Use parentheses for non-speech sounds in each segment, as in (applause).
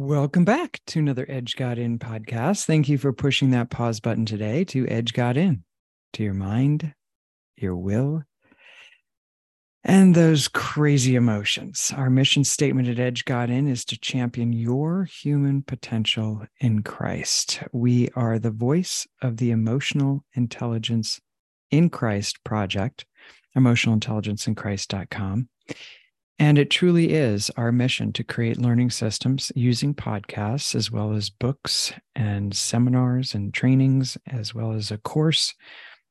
Welcome back to another Edge God In podcast. Thank you for pushing that pause button today to Edge God In, to your mind, your will, and those crazy emotions. Our mission statement at Edge God In is to champion your human potential in Christ. We are the voice of the Emotional Intelligence in Christ project, emotionalintelligenceinchrist.com. And it truly is our mission to create learning systems using podcasts, as well as books and seminars and trainings, as well as a course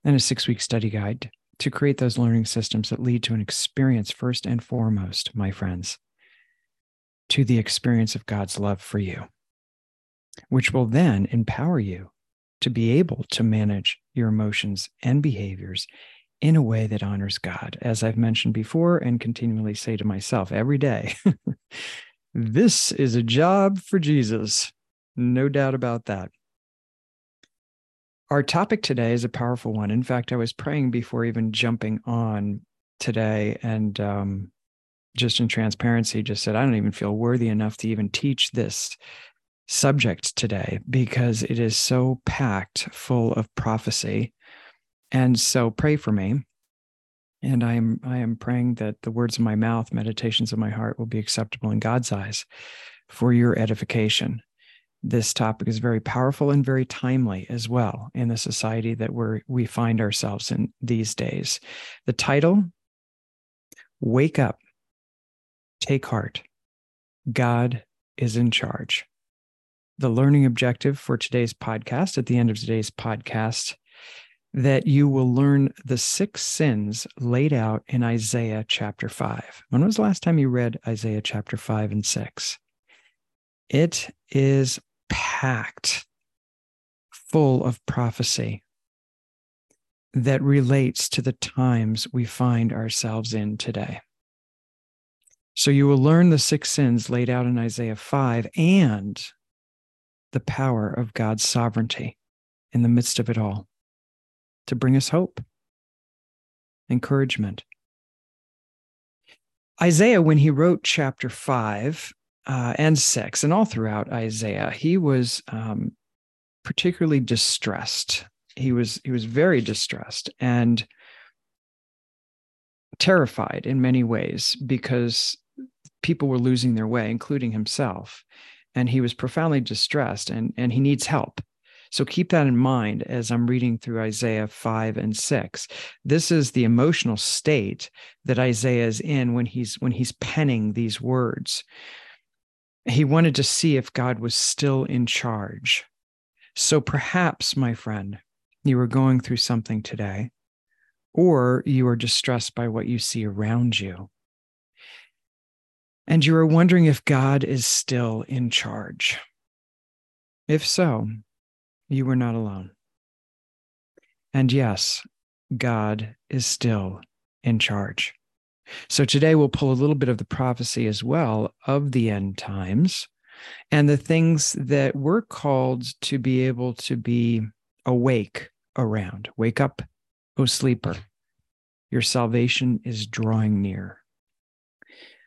and a six week study guide to create those learning systems that lead to an experience, first and foremost, my friends, to the experience of God's love for you, which will then empower you to be able to manage your emotions and behaviors in a way that honors God. As I've mentioned before and continually say to myself every day, (laughs) this is a job for Jesus. No doubt about that. Our topic today is a powerful one. In fact, I was praying before even jumping on today and um, just in transparency, just said, I don't even feel worthy enough to even teach this subject today because it is so packed full of prophecy and so pray for me. And I am I am praying that the words of my mouth, meditations of my heart will be acceptable in God's eyes for your edification. This topic is very powerful and very timely as well in the society that we're we find ourselves in these days. The title Wake up. Take heart. God is in charge. The learning objective for today's podcast at the end of today's podcast that you will learn the six sins laid out in Isaiah chapter 5. When was the last time you read Isaiah chapter 5 and 6? It is packed full of prophecy that relates to the times we find ourselves in today. So you will learn the six sins laid out in Isaiah 5 and the power of God's sovereignty in the midst of it all to bring us hope, encouragement. Isaiah, when he wrote chapter five uh, and six, and all throughout Isaiah, he was um, particularly distressed. He was he was very distressed and terrified in many ways because people were losing their way, including himself, and he was profoundly distressed and and he needs help. So keep that in mind as I'm reading through Isaiah 5 and 6. This is the emotional state that Isaiah is in when he's when he's penning these words. He wanted to see if God was still in charge. So perhaps, my friend, you are going through something today, or you are distressed by what you see around you. And you are wondering if God is still in charge. If so, you were not alone. And yes, God is still in charge. So today we'll pull a little bit of the prophecy as well of the end times and the things that we're called to be able to be awake around. Wake up, O sleeper. Your salvation is drawing near.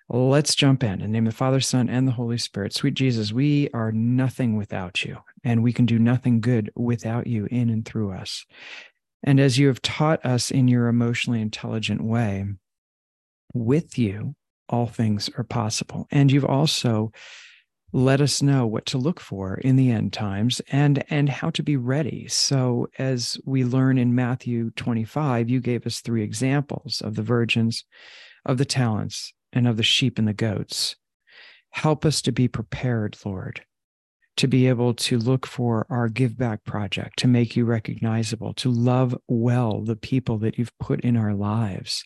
Let's jump in. In the name of the Father, Son, and the Holy Spirit. Sweet Jesus, we are nothing without you, and we can do nothing good without you in and through us. And as you have taught us in your emotionally intelligent way, with you, all things are possible. And you've also let us know what to look for in the end times and and how to be ready so as we learn in matthew 25 you gave us three examples of the virgins of the talents and of the sheep and the goats. Help us to be prepared, Lord, to be able to look for our Give Back project, to make you recognizable, to love well the people that you've put in our lives,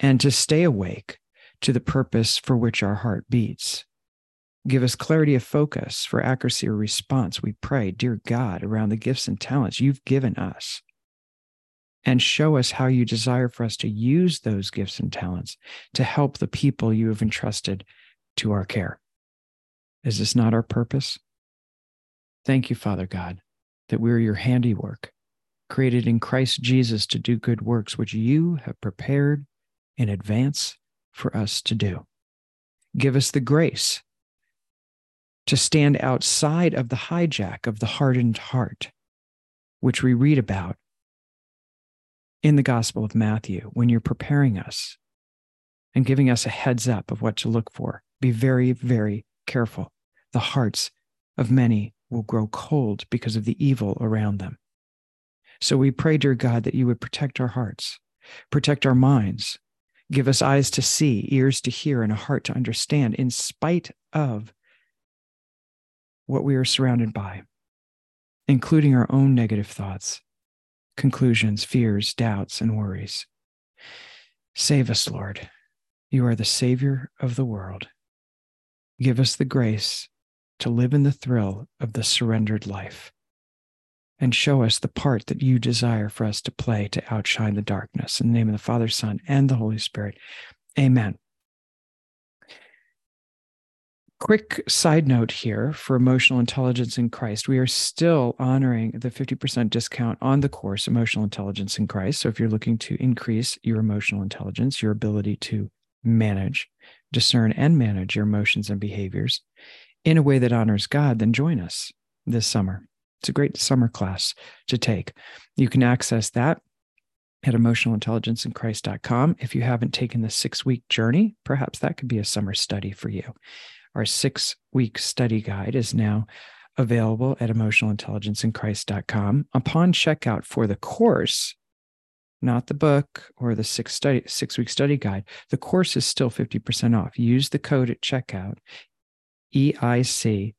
and to stay awake to the purpose for which our heart beats. Give us clarity of focus for accuracy of response, we pray, dear God, around the gifts and talents you've given us and show us how you desire for us to use those gifts and talents to help the people you have entrusted to our care. Is this not our purpose? Thank you, Father God, that we're your handiwork, created in Christ Jesus to do good works, which you have prepared in advance for us to do. Give us the grace to stand outside of the hijack of the hardened heart, which we read about in the Gospel of Matthew when you're preparing us and giving us a heads up of what to look for. Be very, very careful. The hearts of many will grow cold because of the evil around them. So we pray, dear God, that you would protect our hearts, protect our minds, give us eyes to see, ears to hear, and a heart to understand, in spite of what we are surrounded by, including our own negative thoughts, conclusions, fears, doubts, and worries. Save us, Lord. You are the Savior of the world. Give us the grace to live in the thrill of the surrendered life and show us the part that you desire for us to play to outshine the darkness. In the name of the Father, Son, and the Holy Spirit. Amen. Quick side note here for emotional intelligence in Christ. We are still honoring the 50% discount on the course, Emotional Intelligence in Christ. So if you're looking to increase your emotional intelligence, your ability to manage, discern, and manage your emotions and behaviors in a way that honors God, then join us this summer. It's a great summer class to take. You can access that at emotionalintelligenceinchrist.com. If you haven't taken the six week journey, perhaps that could be a summer study for you. Our six week study guide is now available at emotionalintelligenceinchrist.com. Upon checkout for the course, not the book or the six study six week study guide, the course is still 50% off. Use the code at checkout EIC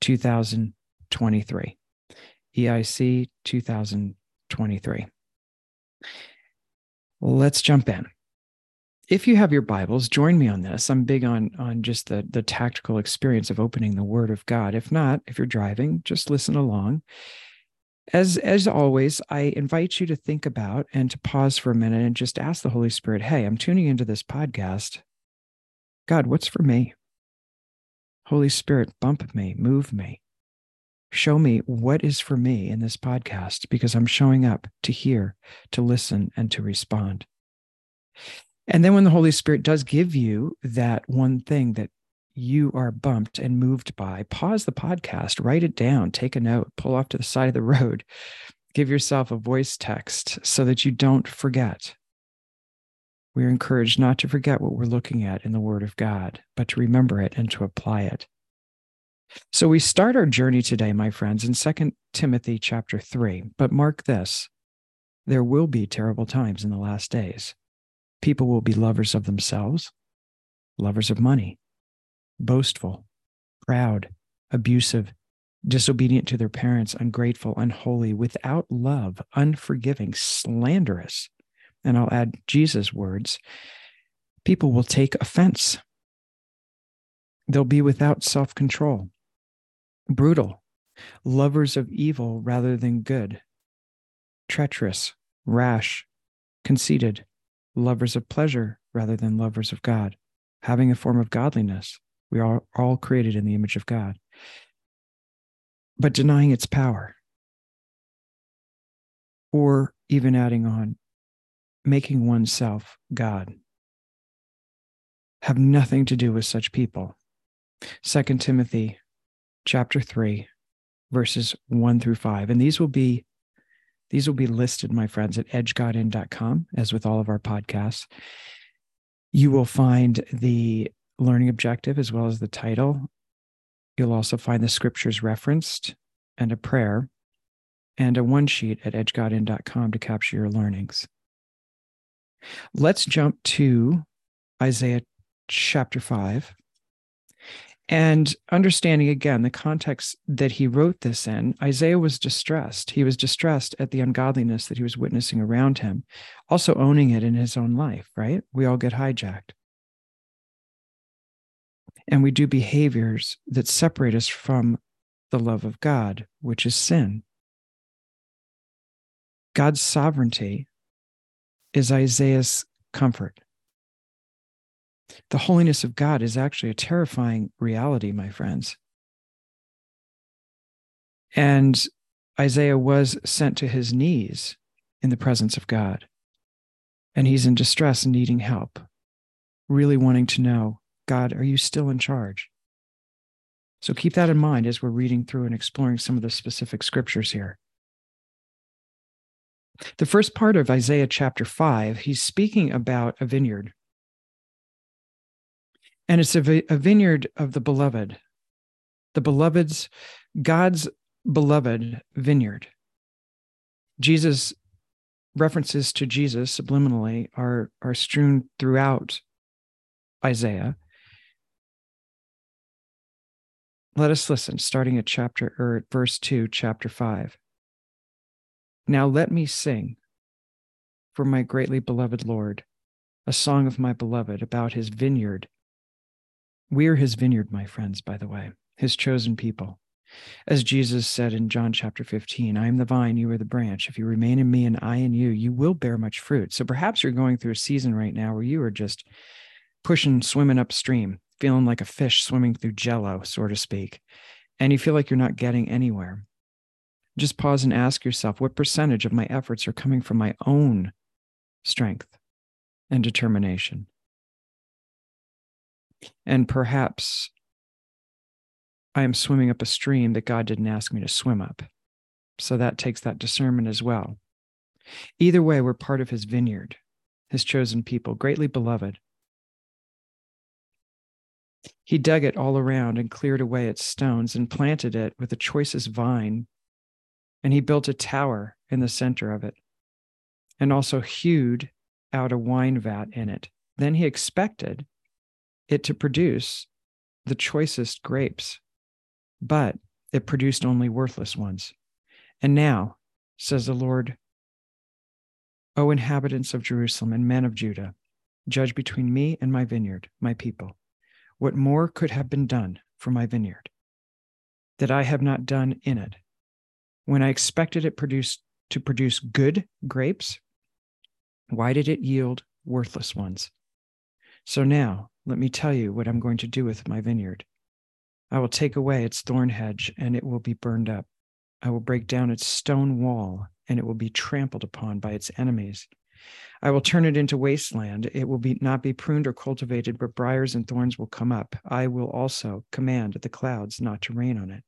2023. EIC 2023. Let's jump in if you have your Bibles, join me on this. I'm big on on just the the tactical experience of opening the Word of God. If not, if you're driving, just listen along. As as always, I invite you to think about and to pause for a minute and just ask the Holy Spirit, "Hey, I'm tuning into this podcast. God, what's for me? Holy Spirit, bump me, move me. Show me what is for me in this podcast because I'm showing up to hear, to listen, and to respond. And then when the Holy Spirit does give you that one thing that you are bumped and moved by, pause the podcast, write it down, take a note, pull off to the side of the road, (laughs) give yourself a voice text so that you don't forget. We're encouraged not to forget what we're looking at in the Word of God, but to remember it and to apply it. So we start our journey today, my friends, in 2 Timothy chapter 3. But mark this there will be terrible times in the last days. People will be lovers of themselves, lovers of money, boastful, proud, abusive, disobedient to their parents, ungrateful, unholy, without love, unforgiving, slanderous. And I'll add Jesus' words people will take offense. They'll be without self control, brutal, lovers of evil rather than good, treacherous, rash, conceited, lovers of pleasure rather than lovers of God, having a form of godliness. We are all created in the image of God, but denying its power. Or even adding on, making oneself God. Have nothing to do with such people. Second Timothy chapter 3 verses 1 through 5 and these will be these will be listed, my friends, at edgegodin.com, as with all of our podcasts. You will find the learning objective as well as the title. You'll also find the scriptures referenced and a prayer and a one sheet at edgegodin.com to capture your learnings. Let's jump to Isaiah chapter 5 and understanding again the context that he wrote this in, Isaiah was distressed. He was distressed at the ungodliness that he was witnessing around him, also owning it in his own life, right? We all get hijacked. And we do behaviors that separate us from the love of God, which is sin. God's sovereignty is Isaiah's comfort the holiness of God is actually a terrifying reality, my friends. And Isaiah was sent to his knees in the presence of God. And he's in distress and needing help, really wanting to know God, are you still in charge? So keep that in mind as we're reading through and exploring some of the specific scriptures here. The first part of Isaiah chapter 5, he's speaking about a vineyard. And it's a, vineyard of the beloved, the beloved's, God's beloved vineyard. Jesus references to Jesus subliminally are, are strewn throughout Isaiah. Let us listen, starting at chapter or at verse 2, chapter 5. Now let me sing for my greatly beloved Lord, a song of my beloved about his vineyard. We're his vineyard, my friends, by the way, his chosen people. As Jesus said in John chapter 15, I am the vine, you are the branch. If you remain in me and I in you, you will bear much fruit. So perhaps you're going through a season right now where you are just pushing, swimming upstream, feeling like a fish swimming through jello, so to speak, and you feel like you're not getting anywhere. Just pause and ask yourself what percentage of my efforts are coming from my own strength and determination? And perhaps I am swimming up a stream that God didn't ask me to swim up. So that takes that discernment as well. Either way, we're part of his vineyard, his chosen people, greatly beloved. He dug it all around and cleared away its stones and planted it with the choicest vine. And he built a tower in the center of it and also hewed out a wine vat in it. Then he expected it to produce the choicest grapes but it produced only worthless ones. And now, says the Lord, O inhabitants of Jerusalem and men of Judah, judge between me and my vineyard, my people. What more could have been done for my vineyard that I have not done in it? When I expected it produced to produce good grapes, why did it yield worthless ones? So now, let me tell you what I'm going to do with my vineyard. I will take away its thorn hedge, and it will be burned up. I will break down its stone wall, and it will be trampled upon by its enemies. I will turn it into wasteland. It will be not be pruned or cultivated, but briars and thorns will come up. I will also command the clouds not to rain on it.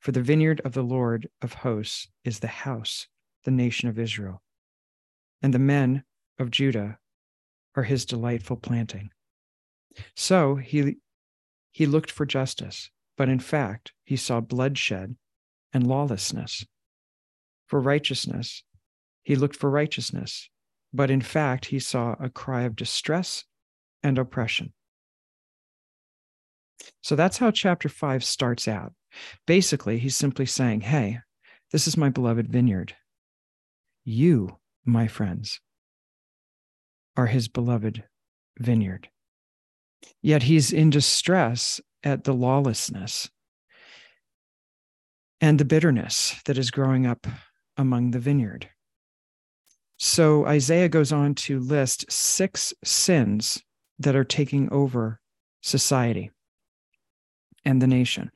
For the vineyard of the Lord of hosts is the house, the nation of Israel. And the men of Judah are his delightful planting. So he he looked for justice but in fact, he saw bloodshed and lawlessness. For righteousness, he looked for righteousness, but in fact, he saw a cry of distress and oppression. So that's how chapter five starts out. Basically, he's simply saying, Hey, this is my beloved vineyard. You, my friends, are his beloved vineyard. Yet he's in distress at the lawlessness and the bitterness that is growing up among the vineyard. So Isaiah goes on to list six sins that are taking over society and the nation.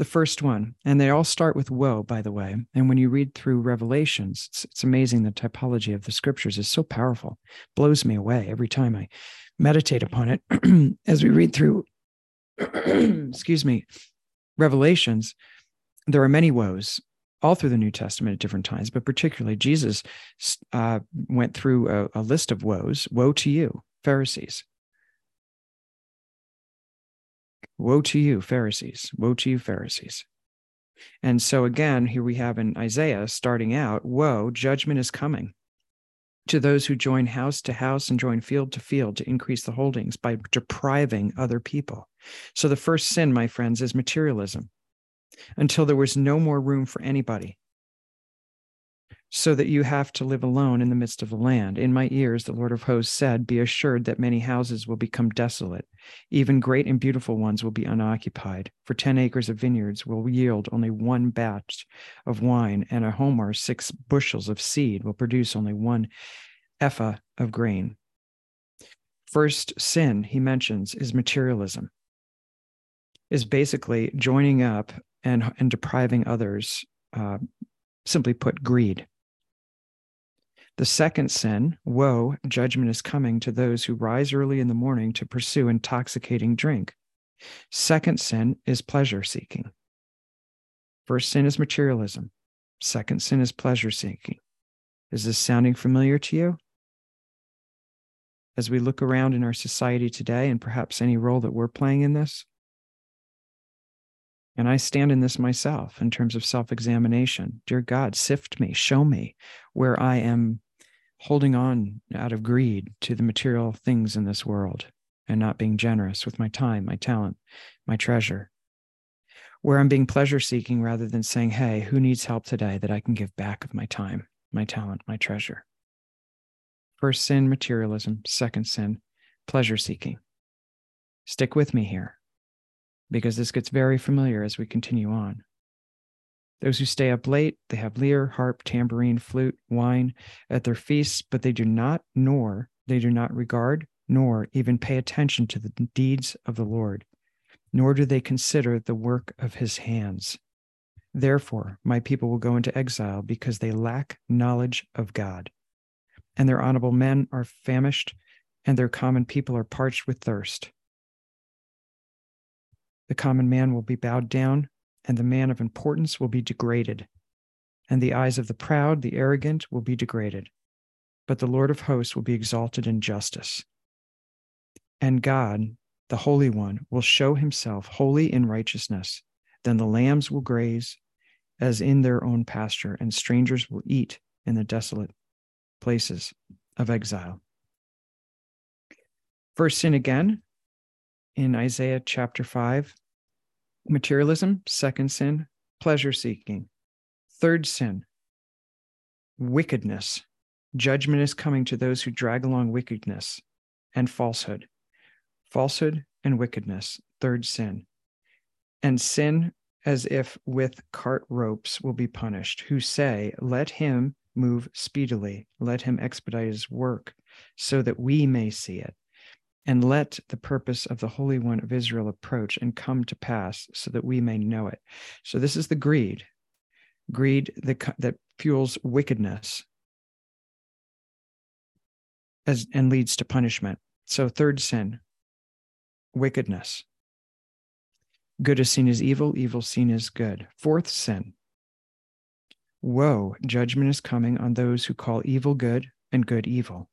The first one, and they all start with woe, by the way. And when you read through Revelations, it's, it's amazing the typology of the scriptures is so powerful, blows me away every time I meditate upon it (clears throat) as we read through, (clears throat) excuse me, Revelations. There are many woes all through the New Testament at different times, but particularly Jesus uh, went through a, a list of woes. Woe to you, Pharisees. Woe to you, Pharisees. Woe to you, Pharisees. And so again, here we have in Isaiah starting out, woe, judgment is coming to those who join house to house and join field to field to increase the holdings by depriving other people. So the first sin, my friends, is materialism until there was no more room for anybody. So that you have to live alone in the midst of the land. In my ears, the Lord of hosts said, Be assured that many houses will become desolate. Even great and beautiful ones will be unoccupied. For 10 acres of vineyards will yield only one batch of wine, and a homer, six bushels of seed, will produce only one ephah of grain. First sin he mentions is materialism, is basically joining up and, and depriving others, uh, simply put, greed. The second sin, woe, judgment is coming to those who rise early in the morning to pursue intoxicating drink. Second sin is pleasure seeking. First sin is materialism. Second sin is pleasure seeking. Is this sounding familiar to you? As we look around in our society today, and perhaps any role that we're playing in this, and I stand in this myself in terms of self examination. Dear God, sift me, show me where I am holding on out of greed to the material things in this world and not being generous with my time, my talent, my treasure. Where I'm being pleasure seeking rather than saying, hey, who needs help today that I can give back of my time, my talent, my treasure? First sin, materialism. Second sin, pleasure seeking. Stick with me here because this gets very familiar as we continue on. Those who stay up late, they have lyre, harp, tambourine, flute, wine at their feasts, but they do not, nor they do not regard, nor even pay attention to the deeds of the Lord, nor do they consider the work of his hands. Therefore, my people will go into exile because they lack knowledge of God. And their honorable men are famished, and their common people are parched with thirst. The common man will be bowed down, and the man of importance will be degraded. And the eyes of the proud, the arrogant, will be degraded. But the Lord of hosts will be exalted in justice. And God, the Holy One, will show himself holy in righteousness. Then the lambs will graze as in their own pasture, and strangers will eat in the desolate places of exile. First sin again in Isaiah chapter 5 materialism, second sin, pleasure seeking. Third sin, wickedness. Judgment is coming to those who drag along wickedness and falsehood. Falsehood and wickedness, third sin. And sin as if with cart ropes will be punished, who say, Let him move speedily, let him expedite his work, so that we may see it and let the purpose of the Holy One of Israel approach and come to pass so that we may know it. So, this is the greed, greed that, that fuels wickedness as, and leads to punishment. So, third sin, wickedness. Good is seen as evil, evil seen as good. Fourth sin, woe, judgment is coming on those who call evil good and good evil.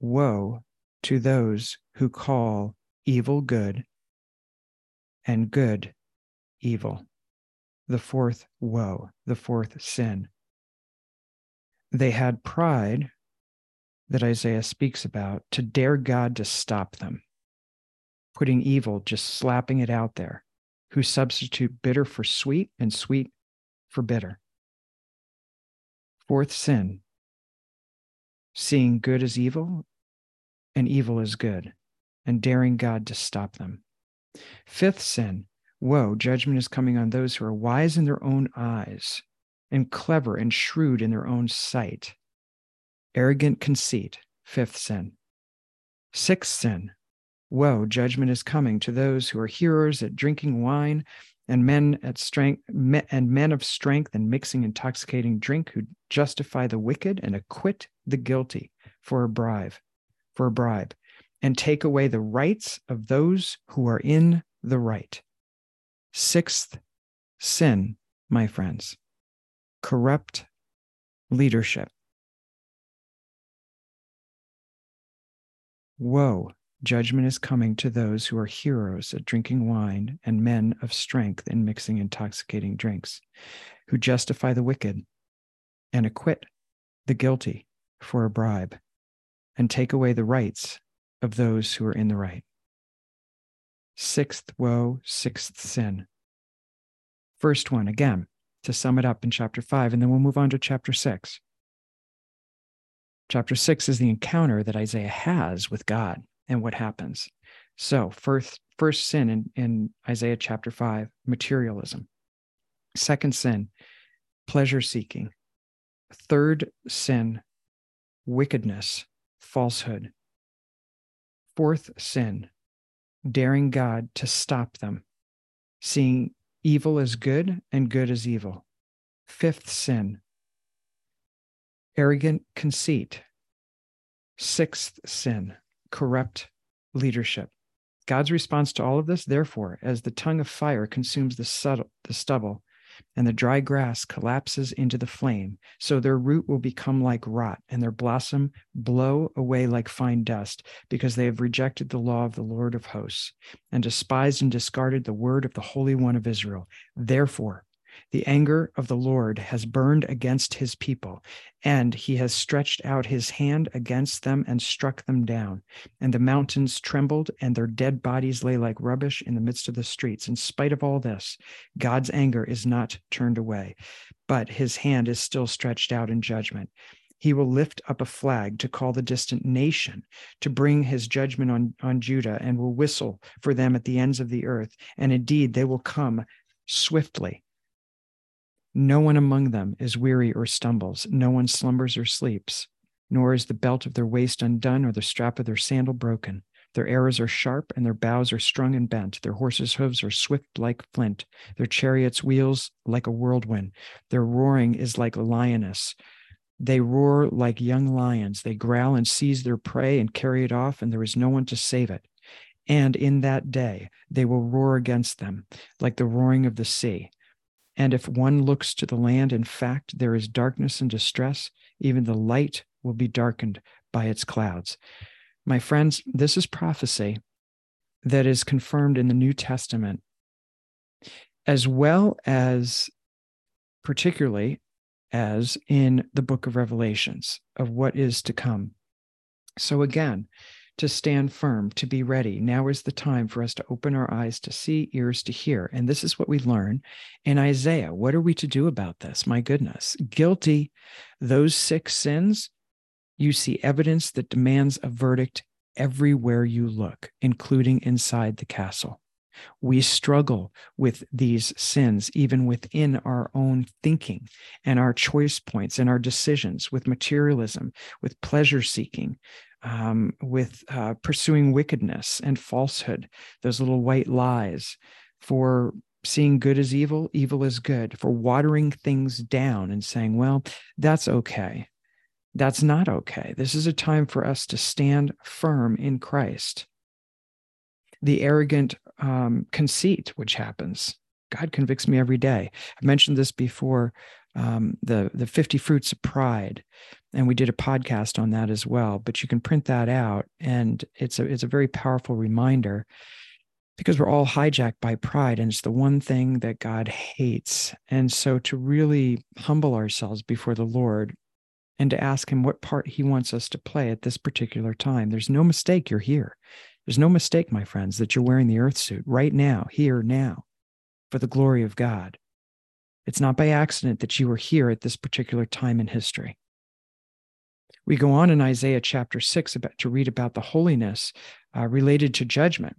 Woe to those who call evil good and good evil. The fourth woe, the fourth sin. They had pride that Isaiah speaks about to dare God to stop them, putting evil, just slapping it out there, who substitute bitter for sweet and sweet for bitter. Fourth sin seeing good as evil and evil is good, and daring God to stop them. Fifth sin woe, judgment is coming on those who are wise in their own eyes and clever and shrewd in their own sight. Arrogant conceit, fifth sin. Sixth sin woe, judgment is coming to those who are hearers at drinking wine and men at strength and men of strength and mixing intoxicating drink who justify the wicked and acquit the guilty for a bribe for a bribe and take away the rights of those who are in the right. Sixth sin my friends. Corrupt leadership. Woe Judgment is coming to those who are heroes at drinking wine and men of strength in mixing intoxicating drinks, who justify the wicked and acquit the guilty for a bribe and take away the rights of those who are in the right. Sixth woe, sixth sin. First one, again, to sum it up in chapter five, and then we'll move on to chapter six. Chapter six is the encounter that Isaiah has with God and what happens. So, first, first sin in, in Isaiah chapter 5, materialism. Second sin, pleasure seeking. Third sin, wickedness, falsehood. Fourth sin, daring God to stop them, seeing evil as good and good as evil. Fifth sin, arrogant conceit, Sixth sin, corrupt leadership. God's response to all of this, therefore, as the tongue of fire consumes the, subtle, the stubble, and the dry grass collapses into the flame. So their root will become like rot, and their blossom blow away like fine dust, because they have rejected the law of the Lord of hosts, and despised and discarded the word of the Holy One of Israel. Therefore, the anger of the Lord has burned against his people, and he has stretched out his hand against them and struck them down. And the mountains trembled, and their dead bodies lay like rubbish in the midst of the streets. In spite of all this, God's anger is not turned away, but his hand is still stretched out in judgment. He will lift up a flag to call the distant nation, to bring his judgment on, on Judah, and will whistle for them at the ends of the earth. And indeed, they will come swiftly no one among them is weary or stumbles. No one slumbers or sleeps, nor is the belt of their waist undone or the strap of their sandal broken. Their arrows are sharp and their bows are strung and bent. Their horses' hooves are swift like flint. Their chariots' wheels like a whirlwind. Their roaring is like a lioness. They roar like young lions. They growl and seize their prey and carry it off, and there is no one to save it. And in that day they will roar against them like the roaring of the sea. And if one looks to the land, in fact, there is darkness and distress, even the light will be darkened by its clouds. My friends, this is prophecy that is confirmed in the New Testament, as well as particularly as in the book of Revelations of what is to come. So, again, to stand firm, to be ready. Now is the time for us to open our eyes to see, ears to hear. And this is what we learn in Isaiah. What are we to do about this? My goodness. Guilty, those six sins, you see evidence that demands a verdict everywhere you look, including inside the castle. We struggle with these sins, even within our own thinking and our choice points and our decisions, with materialism, with pleasure seeking, um, with uh, pursuing wickedness and falsehood, those little white lies, for seeing good as evil, evil as good, for watering things down and saying, well, that's okay. That's not okay. This is a time for us to stand firm in Christ. The arrogant um, conceit, which happens, God convicts me every day. I've mentioned this before um, the the 50 fruits of pride. And we did a podcast on that as well but you can print that out. And it's a it's a very powerful reminder because we're all hijacked by pride and it's the one thing that God hates. And so to really humble ourselves before the Lord and to ask him what part he wants us to play at this particular time there's no mistake you're here. There's no mistake my friends that you're wearing the earth suit right now here now for the glory of God it's not by accident that you were here at this particular time in history. We go on in Isaiah chapter six about, to read about the holiness uh, related to judgment.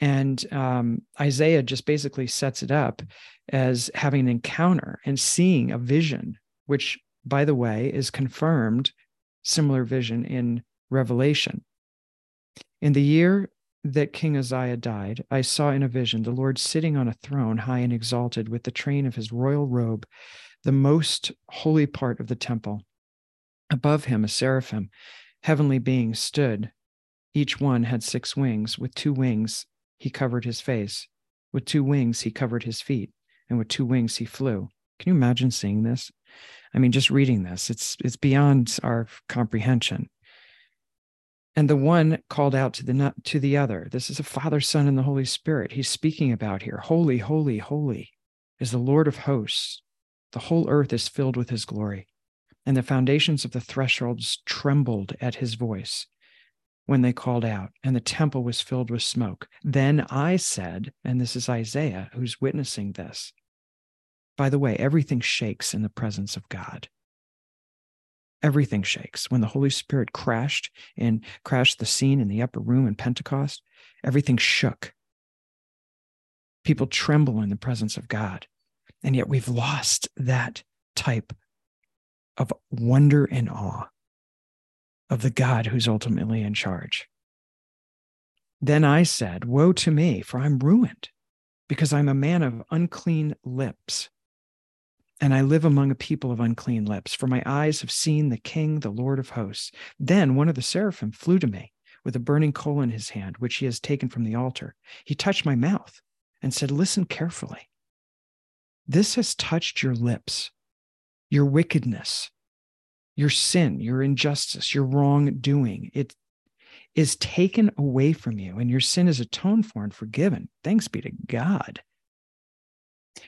And um, Isaiah just basically sets it up as having an encounter and seeing a vision, which, by the way, is confirmed similar vision in Revelation. In the year that King Uzziah died, I saw in a vision the Lord sitting on a throne high and exalted with the train of his royal robe, the most holy part of the temple. Above him, a seraphim, heavenly beings stood. Each one had six wings. With two wings, he covered his face. With two wings, he covered his feet. And with two wings, he flew. Can you imagine seeing this? I mean, just reading this, it's, it's beyond our comprehension and the one called out to the to the other. This is a father son and the holy spirit. He's speaking about here. Holy holy holy is the lord of hosts. The whole earth is filled with his glory. And the foundations of the thresholds trembled at his voice when they called out and the temple was filled with smoke. Then i said and this is isaiah who's witnessing this by the way everything shakes in the presence of god everything shakes. When the Holy Spirit crashed and crashed the scene in the upper room in Pentecost, everything shook. People tremble in the presence of God. And yet we've lost that type of wonder and awe of the God who's ultimately in charge. Then I said, Woe to me, for I'm ruined, because I'm a man of unclean lips and I live among a people of unclean lips, for my eyes have seen the King, the Lord of hosts. Then one of the seraphim flew to me with a burning coal in his hand, which he has taken from the altar. He touched my mouth and said, Listen carefully. This has touched your lips, your wickedness, your sin, your injustice, your wrongdoing. It is taken away from you, and your sin is atoned for and forgiven. Thanks be to God.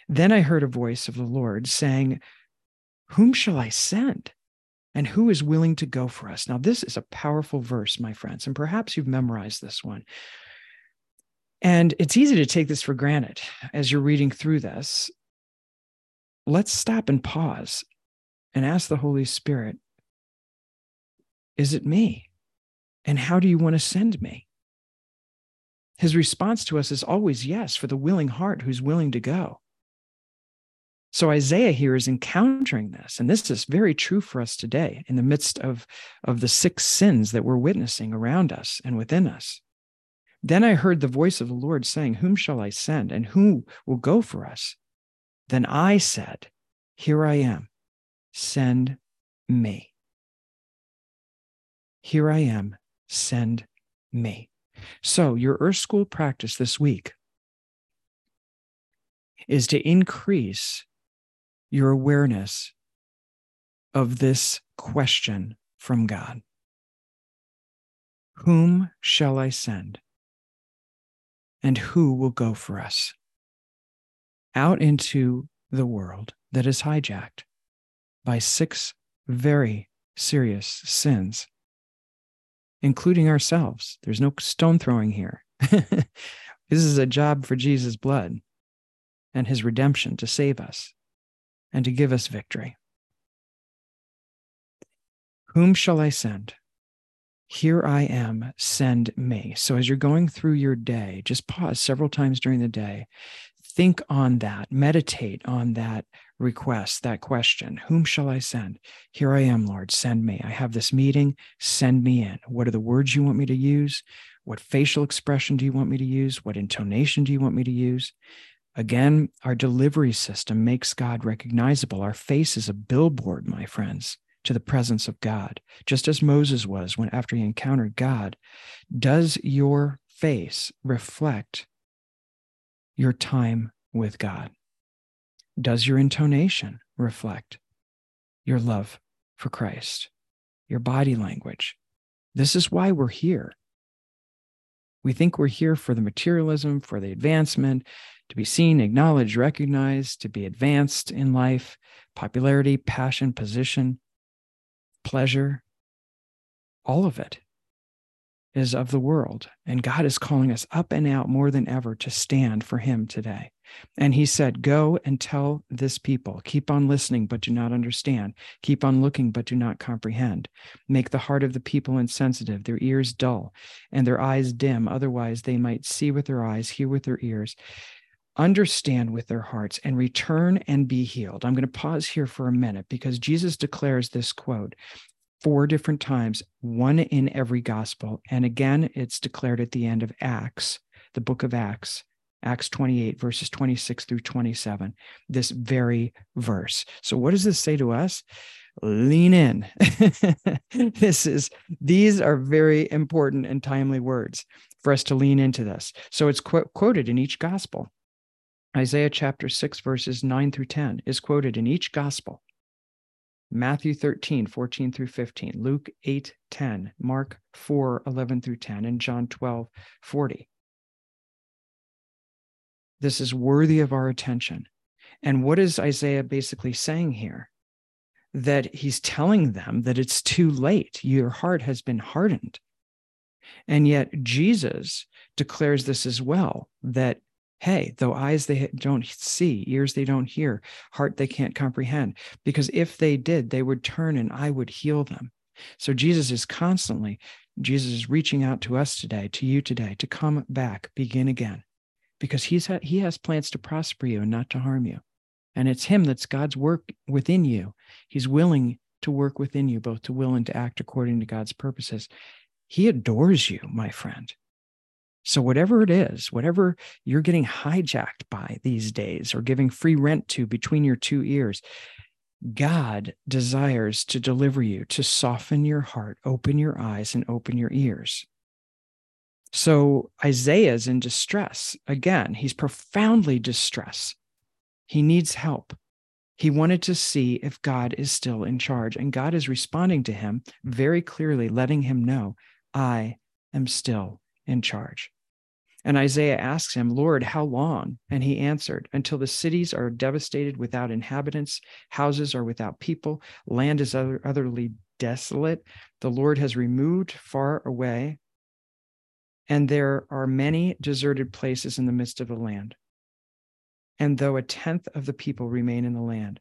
Then I heard a voice of the Lord saying, Whom shall I send? And who is willing to go for us? Now, this is a powerful verse, my friends, and perhaps you've memorized this one. And it's easy to take this for granted as you're reading through this. Let's stop and pause and ask the Holy Spirit, Is it me? And how do you want to send me? His response to us is always yes, for the willing heart who's willing to go. So Isaiah here is encountering this, and this is very true for us today in the midst of, of the six sins that we're witnessing around us and within us. Then I heard the voice of the Lord saying, Whom shall I send, and who will go for us? Then I said, Here I am, send me. Here I am, send me. So, your Earth School practice this week is to increase your awareness of this question from God Whom shall I send? And who will go for us? Out into the world that is hijacked by six very serious sins, including ourselves. There's no stone throwing here. (laughs) this is a job for Jesus' blood and his redemption to save us and to give us victory. Whom shall I send? Here I am, send me. So, as you're going through your day, just pause several times during the day. Think on that, meditate on that request, that question Whom shall I send? Here I am, Lord, send me. I have this meeting, send me in. What are the words you want me to use? What facial expression do you want me to use? What intonation do you want me to use? Again, our delivery system makes God recognizable. Our face is a billboard, my friends, to the presence of God, just as Moses was when after he encountered God. Does your face reflect your time with God? Does your intonation reflect your love for Christ? Your body language? This is why we're here. We think we're here for the materialism, for the advancement, to be seen, acknowledged, recognized, to be advanced in life, popularity, passion, position, pleasure, all of it is of the world. And God is calling us up and out more than ever to stand for Him today. And He said, Go and tell this people, keep on listening, but do not understand. Keep on looking, but do not comprehend. Make the heart of the people insensitive, their ears dull, and their eyes dim. Otherwise, they might see with their eyes, hear with their ears understand with their hearts and return and be healed. I'm going to pause here for a minute because Jesus declares this quote four different times, one in every gospel. And again, it's declared at the end of Acts, the book of Acts. Acts 28, verses 26 through 27, this very verse. So, what does this say to us? Lean in. (laughs) this is, these are very important and timely words for us to lean into this. So, it's qu- quoted in each gospel. Isaiah chapter 6, verses 9 through 10 is quoted in each gospel. Matthew 13, 14 through 15, Luke 8, 10, Mark 4, 11 through 10, and John 12, 40. This is worthy of our attention. And what is Isaiah basically saying here? That he's telling them that it's too late. Your heart has been hardened. And yet Jesus declares this as well that hey, though eyes they don't see, ears they don't hear, heart they can't comprehend, because if they did, they would turn and I would heal them. So Jesus is constantly, Jesus is reaching out to us today, to you today, to come back, begin again, because he's ha- he has plans to prosper you and not to harm you. And it's him that's God's work within you. He's willing to work within you, both to will and to act according to God's purposes. He adores you, my friend. So, whatever it is, whatever you're getting hijacked by these days or giving free rent to between your two ears, God desires to deliver you, to soften your heart, open your eyes, and open your ears. So Isaiah is in distress. Again, he's profoundly distressed. He needs help. He wanted to see if God is still in charge. And God is responding to him very clearly, letting him know, I am still in charge. And Isaiah asks him, Lord, how long? And he answered, Until the cities are devastated without inhabitants, houses are without people, land is utterly desolate. The Lord has removed far away, and there are many deserted places in the midst of the land. And though a tenth of the people remain in the land,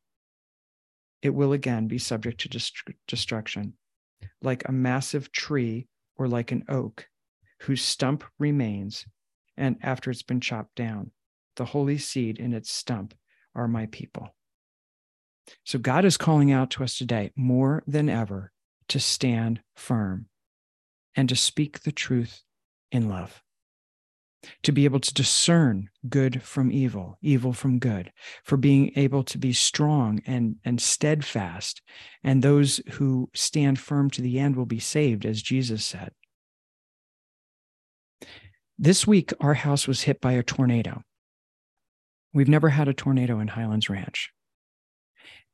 it will again be subject to dest- destruction, like a massive tree or like an oak whose stump remains and after it's been chopped down. The holy seed in its stump are my people. So God is calling out to us today more than ever to stand firm and to speak the truth in love, to be able to discern good from evil, evil from good, for being able to be strong and, and steadfast. And those who stand firm to the end will be saved, as Jesus said. This week, our house was hit by a tornado. We've never had a tornado in Highlands Ranch.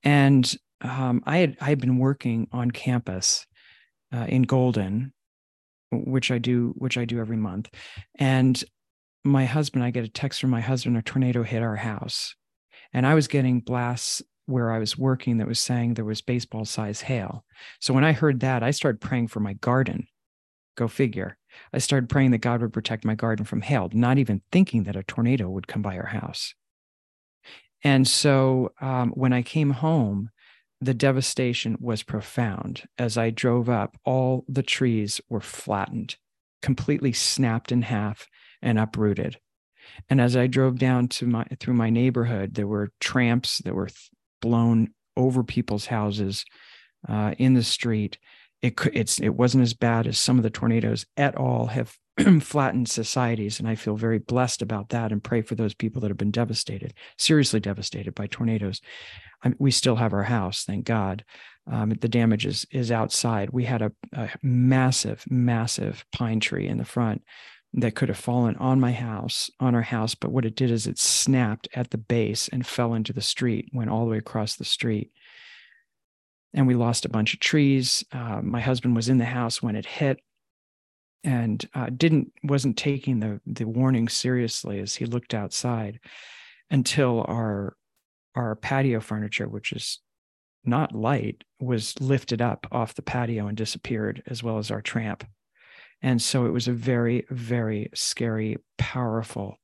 And um, I had I had been working on campus uh, in Golden, which I do which I do every month, and my husband I get a text from my husband a tornado hit our house, and I was getting blasts where I was working that was saying there was baseball size hail. So when I heard that, I started praying for my garden. Go figure. I started praying that God would protect my garden from hail, not even thinking that a tornado would come by our house. And so um, when I came home, the devastation was profound. As I drove up, all the trees were flattened, completely snapped in half and uprooted. And as I drove down to my through my neighborhood, there were tramps that were blown over people's houses uh, in the street it it's it wasn't as bad as some of the tornadoes at all have (clears throat) flattened societies and i feel very blessed about that and pray for those people that have been devastated seriously devastated by tornadoes. I mean, we still have our house thank god. Um, the damage is is outside. We had a, a massive massive pine tree in the front that could have fallen on my house on our house but what it did is it snapped at the base and fell into the street went all the way across the street and we lost a bunch of trees. Uh, my husband was in the house when it hit and uh, didn't wasn't taking the the warning seriously as he looked outside until our our patio furniture, which is not light, was lifted up off the patio and disappeared, as well as our tramp. And so it was a very, very scary, powerful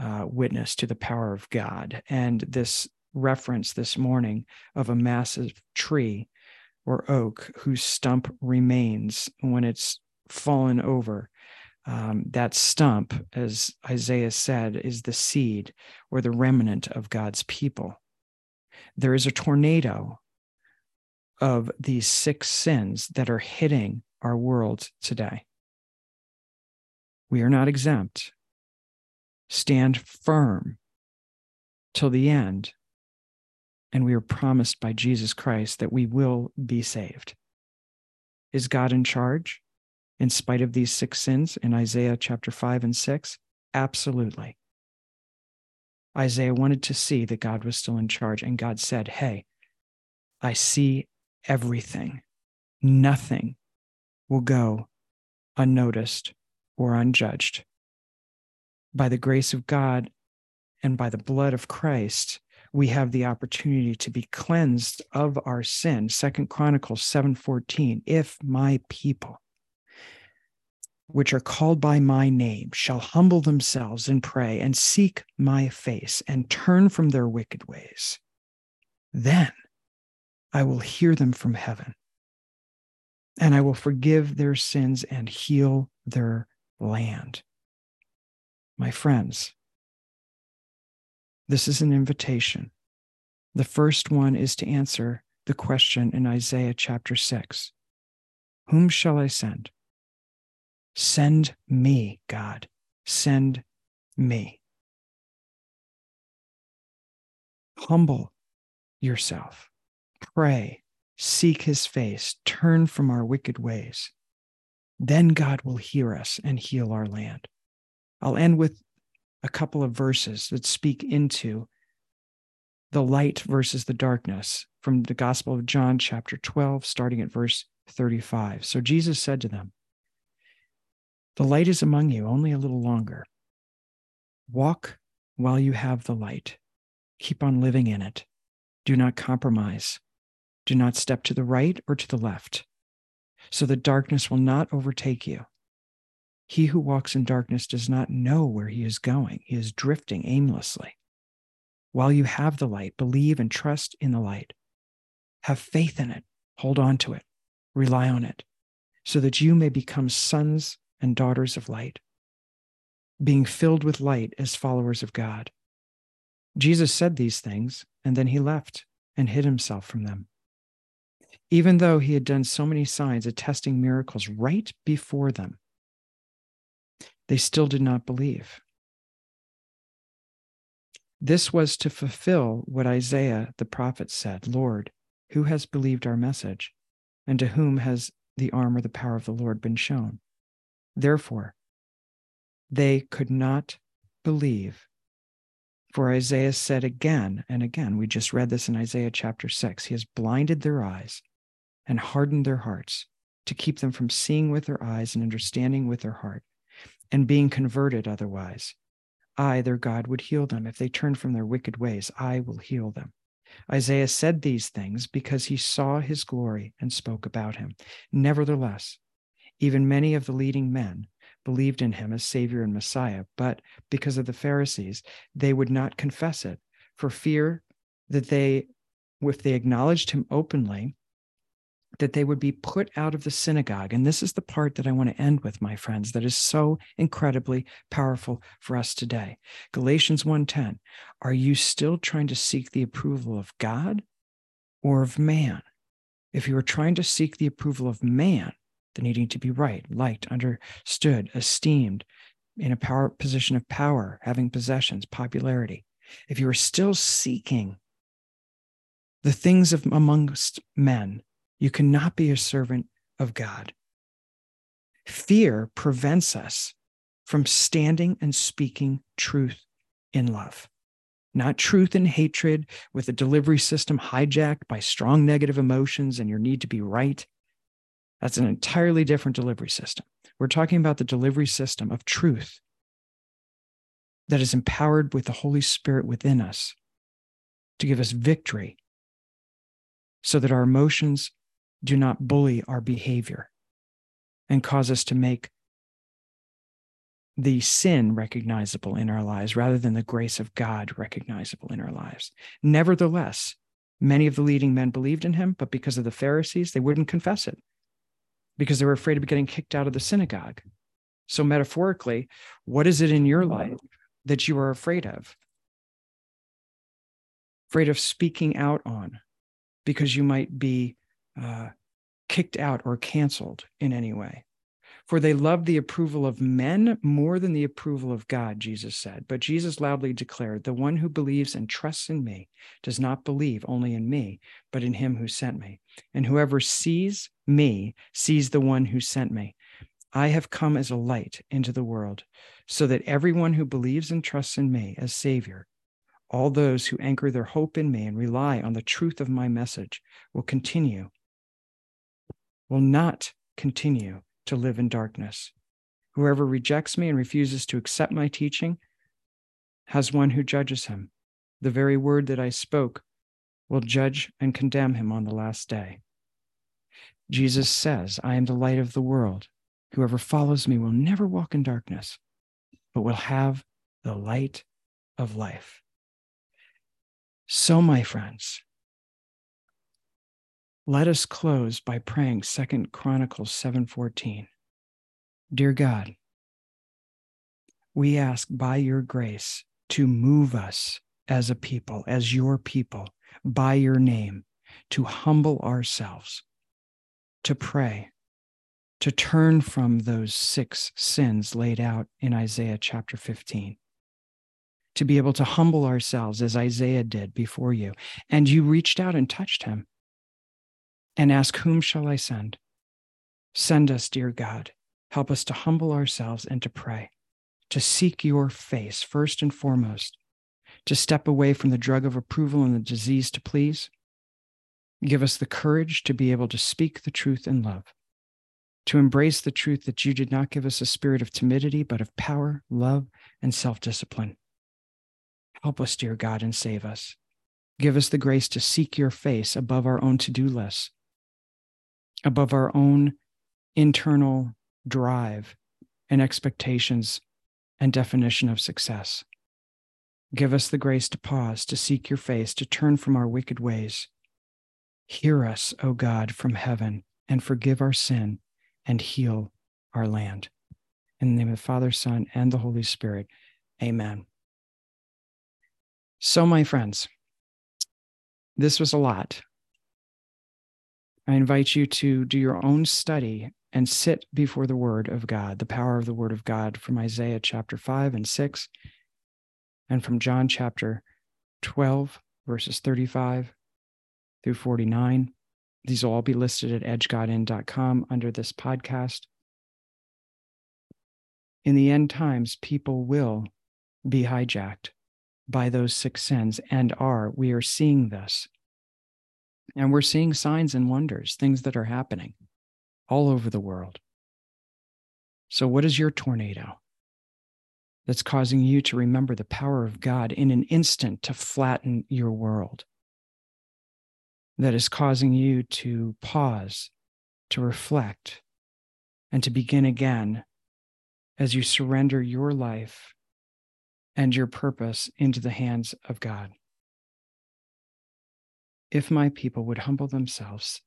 uh, witness to the power of God. And this reference this morning of a massive tree or oak whose stump remains when it's fallen over. Um, that stump, as Isaiah said, is the seed or the remnant of God's people. There is a tornado of these six sins that are hitting our world today. We are not exempt. Stand firm till the end and we are promised by Jesus Christ that we will be saved. Is God in charge in spite of these six sins in Isaiah chapter 5 and 6? Absolutely. Isaiah wanted to see that God was still in charge, and God said, Hey, I see everything. Nothing will go unnoticed or unjudged. By the grace of God and by the blood of Christ, we have the opportunity to be cleansed of our sin. Second Chronicles 7:14, if my people which are called by my name shall humble themselves and pray and seek my face and turn from their wicked ways, then I will hear them from heaven and I will forgive their sins and heal their land. My friends, this is an invitation. The first one is to answer the question in Isaiah chapter 6 Whom shall I send? Send me, God. send me. Humble yourself, pray, seek his face, turn from our wicked ways. Then God will hear us and heal our land. I'll end with a couple of verses that speak into the light versus the darkness from the Gospel of John, chapter 12, starting at verse 35. So Jesus said to them, The light is among you only a little longer. Walk while you have the light. Keep on living in it. Do not compromise. Do not step to the right or to the left, so that darkness will not overtake you. He who walks in darkness does not know where he is going. He is drifting aimlessly. While you have the light, believe and trust in the light. Have faith in it. Hold on to it. Rely on it so that you may become sons and daughters of light, being filled with light as followers of God. Jesus said these things, and then he left and hid himself from them. Even though he had done so many signs attesting miracles right before them, they still did not believe. This was to fulfill what Isaiah the prophet said Lord, who has believed our message? And to whom has the arm or the power of the Lord been shown? Therefore, they could not believe. For Isaiah said again and again, we just read this in Isaiah chapter 6, He has blinded their eyes and hardened their hearts to keep them from seeing with their eyes and understanding with their heart and being converted otherwise I, their God, would heal them. If they turn from their wicked ways, I will heal them. Isaiah said these things because he saw his glory and spoke about him. Nevertheless, even many of the leading men believed in him as Savior and Messiah, but because of the Pharisees, they would not confess it for fear that they, if they acknowledged him openly, that they would be put out of the synagogue. And this is the part that I want to end with, my friends, that is so incredibly powerful for us today. Galatians 1:10. Are you still trying to seek the approval of God or of man? If you are trying to seek the approval of man, the needing to be right, liked, understood, esteemed, in a power position of power, having possessions, popularity. If you are still seeking the things of amongst men you cannot be a servant of God. Fear prevents us from standing and speaking truth in love, not truth in hatred with a delivery system hijacked by strong negative emotions and your need to be right. That's an entirely different delivery system. We're talking about the delivery system of truth that is empowered with the Holy Spirit within us to give us victory so that our emotions do not bully our behavior and cause us to make the sin recognizable in our lives rather than the grace of God recognizable in our lives. Nevertheless, many of the leading men believed in him, but because of the Pharisees, they wouldn't confess it because they were afraid of getting kicked out of the synagogue. So, metaphorically, what is it in your life that you are afraid of? Afraid of speaking out on because you might be uh, kicked out or canceled in any way. For they love the approval of men more than the approval of God, Jesus said. But Jesus loudly declared, The one who believes and trusts in me does not believe only in me, but in him who sent me. And whoever sees me sees the one who sent me. I have come as a light into the world, so that everyone who believes and trusts in me as Savior all those who anchor their hope in me and rely on the truth of my message will continue will not continue to live in darkness. Whoever rejects me and refuses to accept my teaching has one who judges him. The very word that I spoke will judge and condemn him on the last day. Jesus says, I am the light of the world. Whoever follows me will never walk in darkness, but will have the light of life. So, my friends, let us close by praying Second Chronicles 7:14. Dear God, we ask by your grace to move us as a people, as your people, by your name, to humble ourselves, to pray, to turn from those six sins laid out in Isaiah chapter 15, to be able to humble ourselves as Isaiah did before you. And you reached out and touched him and ask, Whom shall I send? Send us, dear God. Help us to humble ourselves and to pray, to seek your face first and foremost, to step away from the drug of approval and the disease to please. Give us the courage to be able to speak the truth in love to embrace the truth that you did not give us a spirit of timidity, but of power, love, and self discipline. Help us, dear God, and save us. Give us the grace to seek your face above our own to do lists, above our own internal drive and expectations and definition of success. Give us the grace to pause, to seek your face, to turn from our wicked ways. Hear us, O God, from heaven, and forgive our sin and heal our land. In the name of the Father, Son, and the Holy Spirit, amen. So, my friends, this was a lot. I invite you to do your own study and sit before the Word of God, the power of the Word of God from Isaiah chapter 5 and 6, and from John chapter 12, verses 35 through 49. These will all be listed at edgegodin.com under this podcast. In the end times, people will be hijacked by those six sins and are. We are seeing this. And we're seeing signs and wonders, things that are happening all over the world. So, what is your tornado that's causing you to remember the power of God in an instant to flatten your world? that is causing you to pause, to reflect, and to begin again as you surrender your life and your purpose into the hands of God. If my people would humble themselves,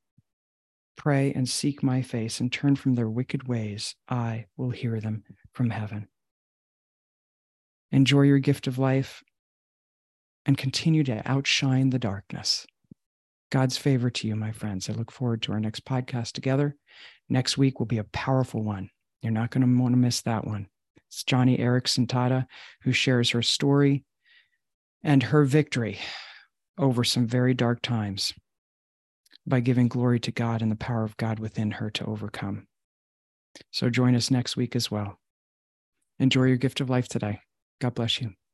pray and seek my face, and turn from their wicked ways, I will hear them from heaven. Enjoy your gift of life and continue to outshine the darkness. God's favor to you, my friends. I look forward to our next podcast together. Next week will be a powerful one. You're not going to want to miss that one. It's Joni Eareckson Tada who shares her story and her victory over some very dark times by giving glory to God and the power of God within her to overcome. So join us next week as well. Enjoy your gift of life today. God bless you.